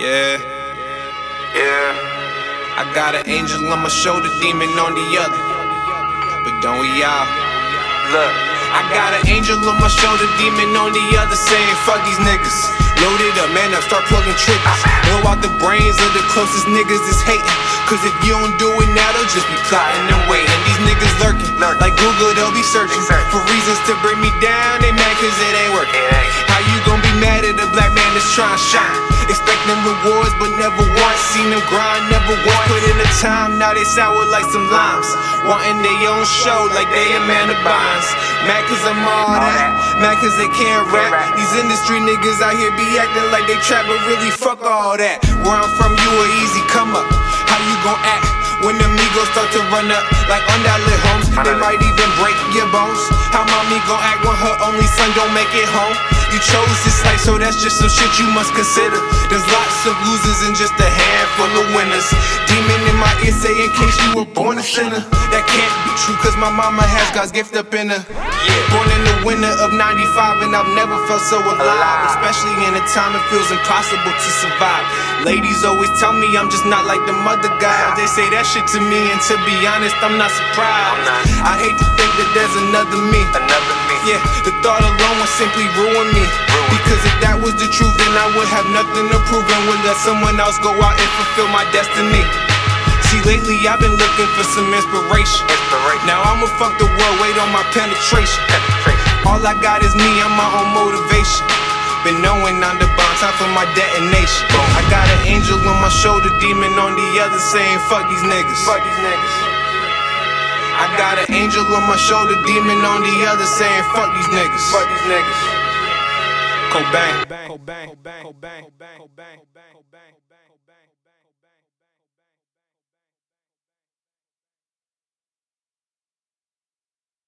Yeah. Yeah. I got an angel on my shoulder, demon on the other. But don't we all? Look. I got an angel on my shoulder, demon on the other, saying fuck these niggas. Loaded up, man up, start plugging triggers. Blow out the brains of the closest niggas is hating. Cause if you don't do it now, they'll just be plotting and waiting. These niggas lurking, like Google, they'll be searching for reasons to bring me down. They mad cause it ain't working. How you gonna be mad at a black man that's trying to shine? Expecting rewards, but never once seen them grind, never once put in the time. Now they sour like some limes, wanting their own show like they Amanda Bynes. Mad cause I'm all that, mad cause they can't rap. These industry niggas out here be acting like they trap, but really fuck all that. Where I'm from, you a easy come up. How you gon' act? When the Migos start to run up like undilit homes, they might even break your bones. How mommy gon' act when her only son don't make it home? You chose this life, so that's just some shit you must consider. There's lots of losers and just a handful of winners. Demon in my ear say in case you were born a sinner. That can't be true, cause my mama has God's gift up in her. Yeah. Born in the winter of 95, and I've never felt so alive. Especially in a time it feels impossible to survive. Ladies always tell me I'm just not like the other guys. They say that shit to me, and to be honest, I'm not surprised. I hate to think that there's another me. Yeah, the thought alone would simply ruin me. Because if that was the truth, then I would have nothing to prove and would let someone else go out and fulfill my destiny. See, lately I've been looking for some inspiration. Inspiration. Now I'ma fuck the world, wait on my penetration. Penetration. All I got is me, I'm my own motivation. Been knowing I'm the bomb, time for my detonation. I got an angel on my shoulder, demon on the other, saying fuck these niggas. Fuck these niggas. I got an angel on my shoulder, demon on the other, saying fuck these niggas. Fuck these niggas. Cobain. Cobain. Cobain. Cobain. Cobain. Cobain. Cobain.